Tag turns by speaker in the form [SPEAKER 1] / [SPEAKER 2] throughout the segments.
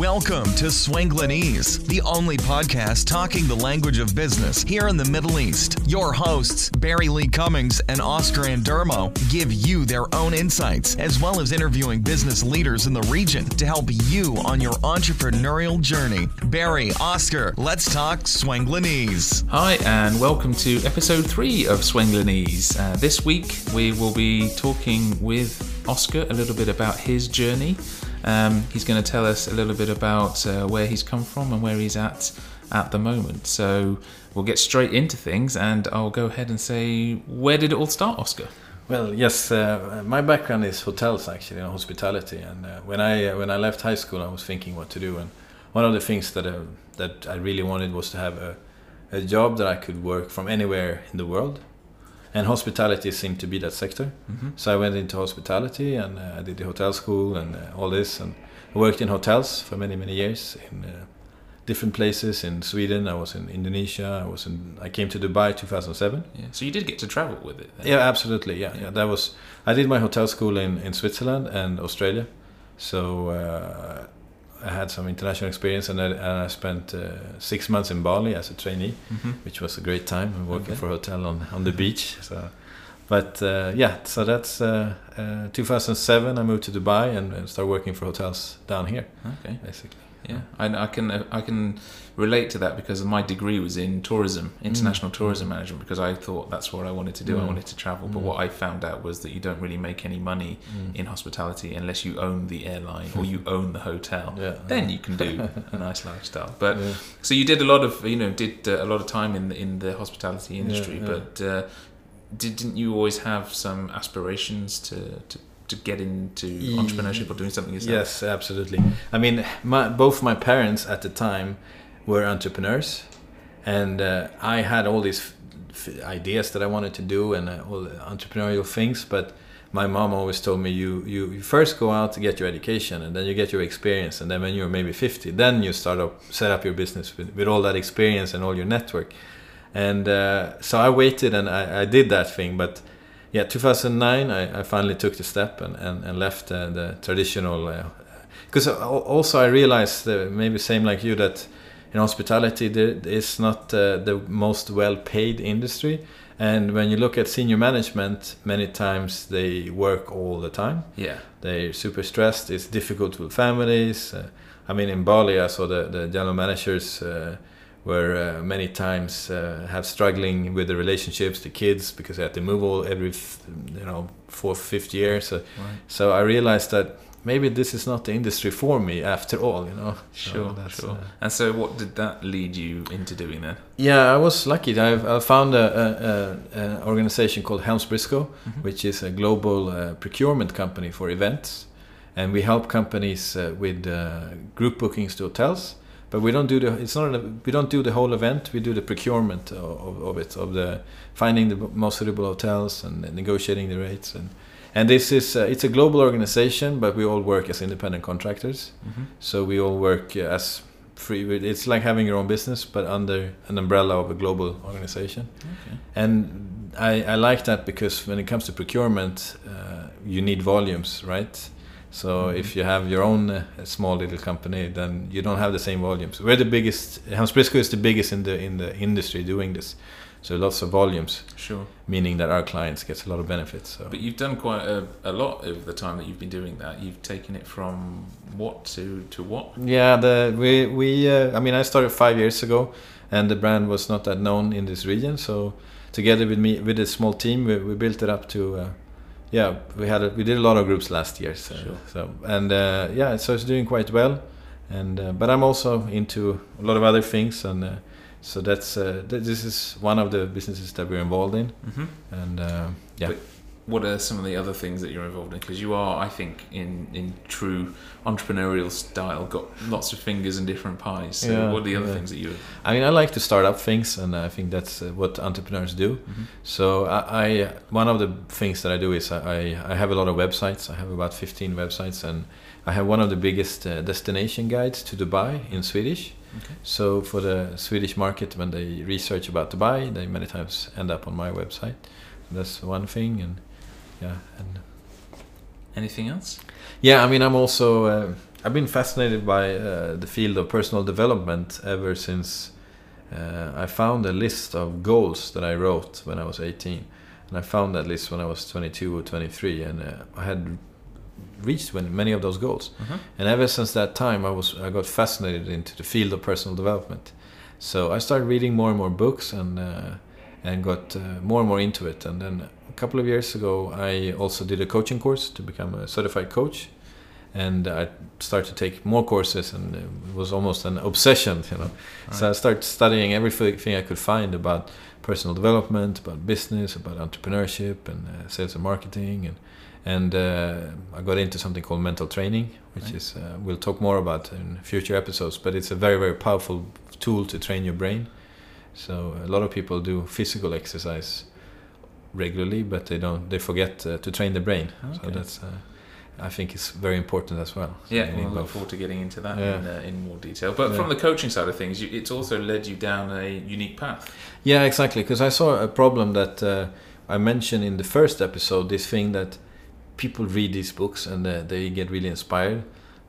[SPEAKER 1] Welcome to Swanglinese, the only podcast talking the language of business here in the Middle East. Your hosts, Barry Lee Cummings and Oscar Andermo, give you their own insights, as well as interviewing business leaders in the region to help you on your entrepreneurial journey. Barry, Oscar, let's talk Swanglinese.
[SPEAKER 2] Hi, and welcome to episode three of Swanglinese. Uh, this week, we will be talking with Oscar a little bit about his journey. Um, he's going to tell us a little bit about uh, where he's come from and where he's at at the moment. So we'll get straight into things, and I'll go ahead and say, where did it all start, Oscar?
[SPEAKER 3] Well, yes, uh, my background is hotels actually, and hospitality. And uh, when I uh, when I left high school, I was thinking what to do, and one of the things that uh, that I really wanted was to have a, a job that I could work from anywhere in the world and hospitality seemed to be that sector. Mm-hmm. So I went into hospitality and uh, I did the hotel school and uh, all this, and I worked in hotels for many many years in uh, different places in Sweden. I was in Indonesia. I was in. I came to Dubai 2007.
[SPEAKER 2] Yeah. So you did get to travel with it.
[SPEAKER 3] Then. Yeah, absolutely. Yeah, yeah, yeah. That was. I did my hotel school in in Switzerland and Australia. So uh, I had some international experience, and I, and I spent uh, six months in Bali as a trainee, mm-hmm. which was a great time. working okay. for a hotel on on the beach. So, but uh, yeah, so that's uh, uh 2007. I moved to Dubai and, and started working for hotels down here.
[SPEAKER 2] Okay, basically. Yeah, I, I, can I can relate to that because my degree was in tourism, international mm. tourism mm. management, because I thought that's what I wanted to do. Mm. I wanted to travel, but mm. what I found out was that you don't really make any money mm. in hospitality unless you own the airline or you own the hotel. Yeah, then yeah. you can do a nice lifestyle. But yeah. so you did a lot of you know did uh, a lot of time in the, in the hospitality industry, but. Uh, didn't you always have some aspirations to, to to get into entrepreneurship or doing something yourself?
[SPEAKER 3] Yes, absolutely. I mean, my, both my parents at the time were entrepreneurs, and uh, I had all these f- ideas that I wanted to do and uh, all the entrepreneurial things, but my mom always told me you, you, you first go out to get your education and then you get your experience and then when you're maybe 50 then you start up set up your business with, with all that experience and all your network and uh, so i waited and I, I did that thing but yeah, 2009, I, I finally took the step and, and, and left uh, the traditional. Because uh, also I realized, uh, maybe same like you, that in hospitality there is not uh, the most well-paid industry. And when you look at senior management, many times they work all the time.
[SPEAKER 2] Yeah,
[SPEAKER 3] they're super stressed. It's difficult with families. Uh, I mean, in Bali, I saw the the general managers uh, where uh, many times uh, have struggling with the relationships, the kids, because they have to move all every you know fourth, fifth year. So, right. so I realized that maybe this is not the industry for me after all. You know.
[SPEAKER 2] Sure, so sure. Uh, and so, what did that lead you into doing then?
[SPEAKER 3] Yeah, I was lucky. I, I found a, a, a, an organization called Helms Briscoe, mm-hmm. which is a global uh, procurement company for events, and we help companies uh, with uh, group bookings to hotels but we don't do the it's not a, we don't do the whole event we do the procurement of, of it of the finding the most suitable hotels and negotiating the rates and and this is uh, it's a global organization but we all work as independent contractors mm-hmm. so we all work as free it's like having your own business but under an umbrella of a global organization okay. and I, I like that because when it comes to procurement uh, you need volumes right so mm-hmm. if you have your own uh, small little company, then you don't have the same volumes. We're the biggest. Helms Briscoe is the biggest in the in the industry doing this. So lots of volumes.
[SPEAKER 2] Sure.
[SPEAKER 3] Meaning that our clients gets a lot of benefits. So.
[SPEAKER 2] But you've done quite a, a lot over the time that you've been doing that. You've taken it from what to to what?
[SPEAKER 3] Yeah, the we we. Uh, I mean, I started five years ago, and the brand was not that known in this region. So together with me with a small team, we, we built it up to. Uh, yeah, we had a, we did a lot of groups last year. So, sure. so and uh, yeah, so it's doing quite well. And uh, but I'm also into a lot of other things, and uh, so that's uh, th- this is one of the businesses that we're involved in. Mm-hmm. And uh, yeah.
[SPEAKER 2] But what are some of the other things that you're involved in? Because you are, I think, in in true entrepreneurial style, got lots of fingers in different pies. So yeah, what are the other yeah. things that you?
[SPEAKER 3] I mean, I like to start up things, and I think that's uh, what entrepreneurs do. Mm-hmm. So I, I, one of the things that I do is I I have a lot of websites. I have about 15 websites, and I have one of the biggest uh, destination guides to Dubai in Swedish. Okay. So for the Swedish market, when they research about Dubai, they many times end up on my website. That's one thing, and yeah, and
[SPEAKER 2] anything else?
[SPEAKER 3] Yeah, I mean, I'm also uh, I've been fascinated by uh, the field of personal development ever since uh, I found a list of goals that I wrote when I was 18. And I found that list when I was 22 or 23, and uh, I had reached many of those goals. Mm-hmm. And ever since that time, I was I got fascinated into the field of personal development. So I started reading more and more books and uh, and got uh, more and more into it. And then couple of years ago, I also did a coaching course to become a certified coach. And I started to take more courses, and it was almost an obsession, you know. Right. So I started studying everything I could find about personal development, about business, about entrepreneurship, and uh, sales and marketing, and and uh, I got into something called mental training, which right. is uh, we'll talk more about in future episodes. But it's a very very powerful tool to train your brain. So a lot of people do physical exercise regularly, but they don't. They forget uh, to train the brain. Okay. So that's. Uh, I think it's very important as well.
[SPEAKER 2] So yeah, we'll look forward to getting into that yeah. in, uh, in, more detail. But yeah. from the coaching side of things, you, it's also led you down a unique path.
[SPEAKER 3] Yeah, exactly. Because I saw a problem that uh, I mentioned in the first episode. This thing that people read these books and uh, they get really inspired,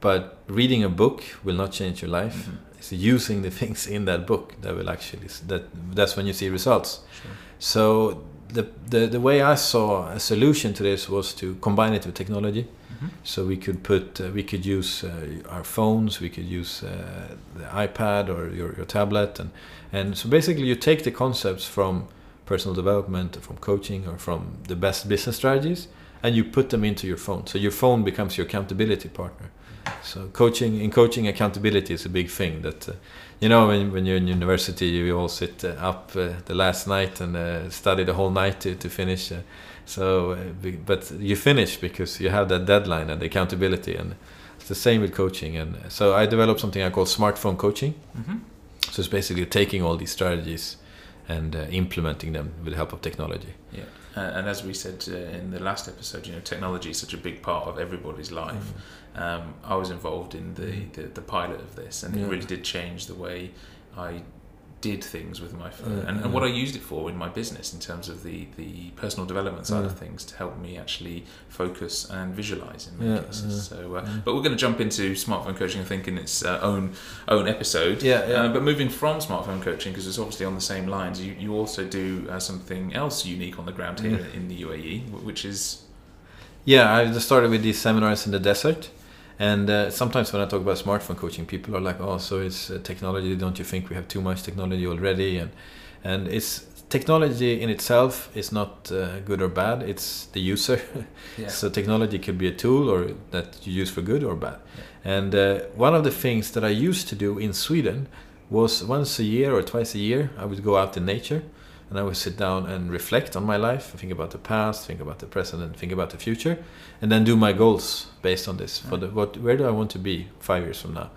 [SPEAKER 3] but reading a book will not change your life. Mm-hmm using the things in that book that will actually that that's when you see results. Sure. So the, the the way I saw a solution to this was to combine it with technology. Mm-hmm. So we could put uh, we could use uh, our phones, we could use uh, the iPad or your, your tablet, and and so basically you take the concepts from personal development, from coaching, or from the best business strategies, and you put them into your phone. So your phone becomes your accountability partner. So coaching in coaching accountability is a big thing. That uh, you know when when you're in university, you all sit uh, up uh, the last night and uh, study the whole night to to finish. Uh, so, uh, but you finish because you have that deadline and the accountability, and it's the same with coaching. And so I developed something I call smartphone coaching. Mm-hmm. So it's basically taking all these strategies and implementing them with the help of technology.
[SPEAKER 2] Yeah. and as we said in the last episode, you know, technology is such a big part of everybody's life. Mm um, I was involved in the, the, the, pilot of this, and yeah. it really did change the way I did things with my phone and, and, what I used it for in my business in terms of the, the personal development side of things to help me actually focus and visualize in many cases. So, uh, but we're going to jump into smartphone coaching, I think, in its uh, own own episode.
[SPEAKER 3] Yeah. yeah.
[SPEAKER 2] Uh, but moving from smartphone coaching, because it's obviously on the same lines, you, you also do uh, something else unique on the ground here mm. in the UAE, which is.
[SPEAKER 3] Yeah, I just started with these seminars in the desert. And uh, sometimes when I talk about smartphone coaching, people are like, "Oh, so it's uh, technology? Don't you think we have too much technology already?" And and it's technology in itself is not uh, good or bad. It's the user. Yeah. so technology could be a tool or that you use for good or bad. Yeah. And uh, one of the things that I used to do in Sweden was once a year or twice a year, I would go out in nature and I would sit down and reflect on my life, think about the past, think about the present, and think about the future, and then do my goals based on this. For the what, where do I want to be five years from now?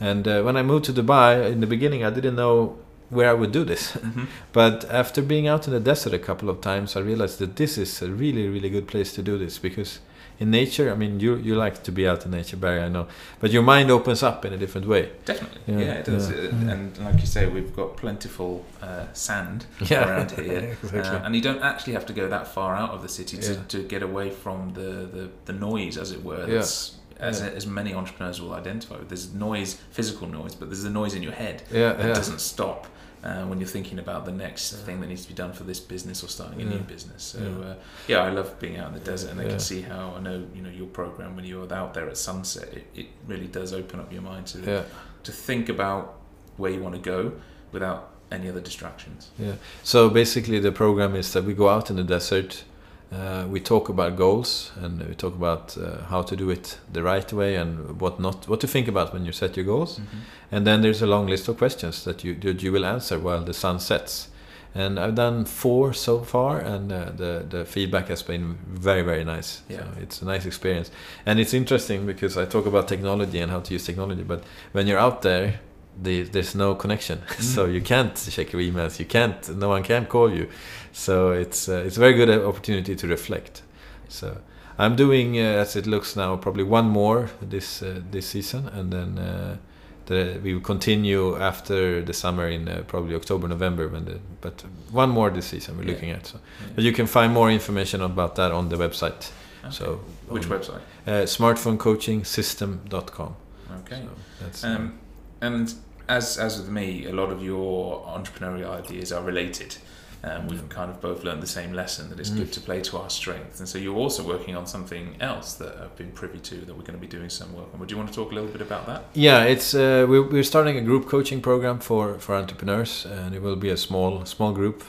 [SPEAKER 3] And uh, when I moved to Dubai, in the beginning, I didn't know where I would do this. Mm-hmm. but after being out in the desert a couple of times, I realized that this is a really, really good place to do this because in nature, I mean, you you like to be out in nature, Barry, I know, but your mind opens up in a different way.
[SPEAKER 2] Definitely, yeah, yeah it does. Yeah. And like you say, we've got plentiful uh, sand yeah. around here, exactly. uh, and you don't actually have to go that far out of the city to, to get away from the, the, the noise, as it were. That's, as, as many entrepreneurs will identify with. There's noise, physical noise, but there's the noise in your head
[SPEAKER 3] yeah,
[SPEAKER 2] that doesn't stop uh, when you're thinking about the next yeah. thing that needs to be done for this business or starting a new business. So yeah. Uh, yeah. I love being out in the desert, and I can see how I know you know your program when you're out there at sunset, it, it really does open up your mind to to think about where you want to go without any other distractions.
[SPEAKER 3] Yeah. So basically, the program is that we go out in the desert uh, we talk about goals and we talk about uh, how to do it the right way and what not what to think about when you set your goals mm-hmm. and then there's a long list of questions that you that you will answer while the sun sets and I've done four so far and uh, the the feedback has been very very nice yeah. so it's a nice experience and it's interesting because I talk about technology and how to use technology but when you're out there the, there's no connection, mm. so you can't check your emails. You can't. No one can call you. So it's uh, it's a very good opportunity to reflect. So I'm doing uh, as it looks now probably one more this uh, this season, and then uh, the, we will continue after the summer in uh, probably October November. When the, but one more this season we're yeah. looking at. So, yeah. but you can find more information about that on the website. Okay. So
[SPEAKER 2] which website?
[SPEAKER 3] Uh, smartphonecoachingsystem.com.
[SPEAKER 2] Okay.
[SPEAKER 3] So
[SPEAKER 2] Um, and as as with me, a lot of your entrepreneurial ideas are related. Um, we've kind of both learned the same lesson that it's
[SPEAKER 3] Mm.
[SPEAKER 2] good to play to our strengths. And so you're also working on something else that I've been privy to that we're going to be doing some work on. Would you want to talk a little bit about that?
[SPEAKER 3] Yeah, it's uh, we're, we're starting a group coaching program for, for entrepreneurs, and it will be a small small group,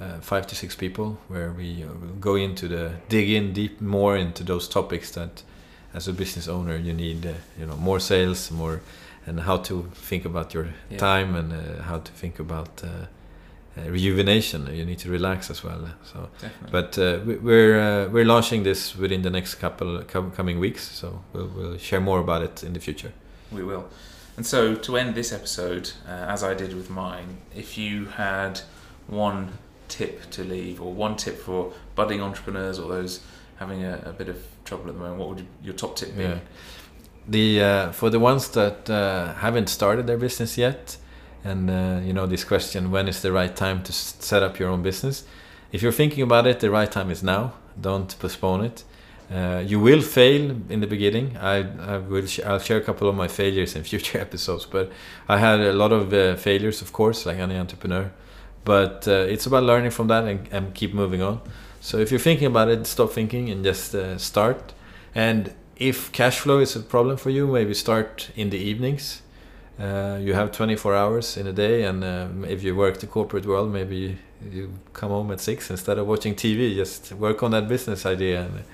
[SPEAKER 3] uh, five to six people, where we uh, will go into the dig in deep more into those topics that, as a business owner, you need uh, you know more sales, more, and how to think about your
[SPEAKER 2] Yeah.
[SPEAKER 3] time and uh, how to think about uh, uh, rejuvenation. You need to relax as well. So.
[SPEAKER 2] Definitely.
[SPEAKER 3] But uh, we- we're uh, we're launching this within the next couple com- coming weeks, so we'll, we'll share more about it in the future.
[SPEAKER 2] We will. And so, to end this episode, uh, as I did with mine, if you had one tip to leave, or one tip for budding entrepreneurs or those having a, a bit of trouble at the moment, what would you, your top tip be?
[SPEAKER 3] Yeah. The uh, for the ones that uh, haven't started their business yet, and uh, you know this question, when is the right time to set up your own business? If you're thinking about it, the right time is now. Don't postpone it. Uh, you will fail in the beginning. I, I will. Sh- I'll share a couple of my failures in future episodes. But I had a lot of uh, failures, of course, like any entrepreneur. But uh, it's about learning from that and, and keep moving on. So if you're thinking about it, stop thinking and just start. And if cash flow is a problem for you, maybe start in the evenings. Uh, you have 24 hours in a day, and um, if you work the corporate world, maybe you, come home at six instead of watching TV. Just work on that business idea and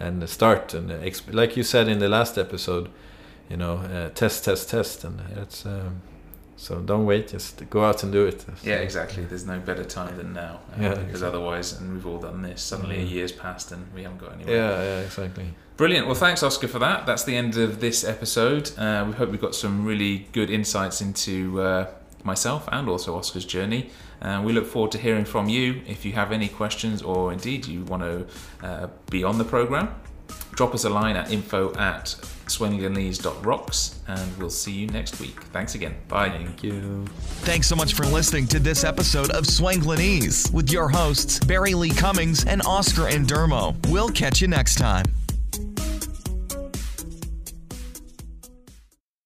[SPEAKER 3] and start. And exp- like you said in the last episode, you know, uh, test, test, test, and that's. Um, so don't wait. Just go out and do it.
[SPEAKER 2] Yeah, exactly. There's no better time than now. uh,
[SPEAKER 3] Yeah,
[SPEAKER 2] because
[SPEAKER 3] exactly.
[SPEAKER 2] otherwise, and we've all done this, suddenly a
[SPEAKER 3] Mhm.
[SPEAKER 2] year's passed and we haven't got anywhere.
[SPEAKER 3] Yeah, yeah, exactly.
[SPEAKER 2] Brilliant. Well, thanks, Oscar, for that. That's the end of this episode. Uh, we hope we got some really good insights into uh, myself and also Oscar's journey. Uh, we look forward to hearing from you. If you have any questions or indeed you want to uh, be on the program, drop us a line at info at swinglandese.rocks and we'll see you next week. Thanks again. Bye.
[SPEAKER 3] Thank you.
[SPEAKER 1] Thanks so much for listening to this episode of Swanglinese with your hosts, Barry Lee Cummings and Oscar Andermo. We'll catch you next time.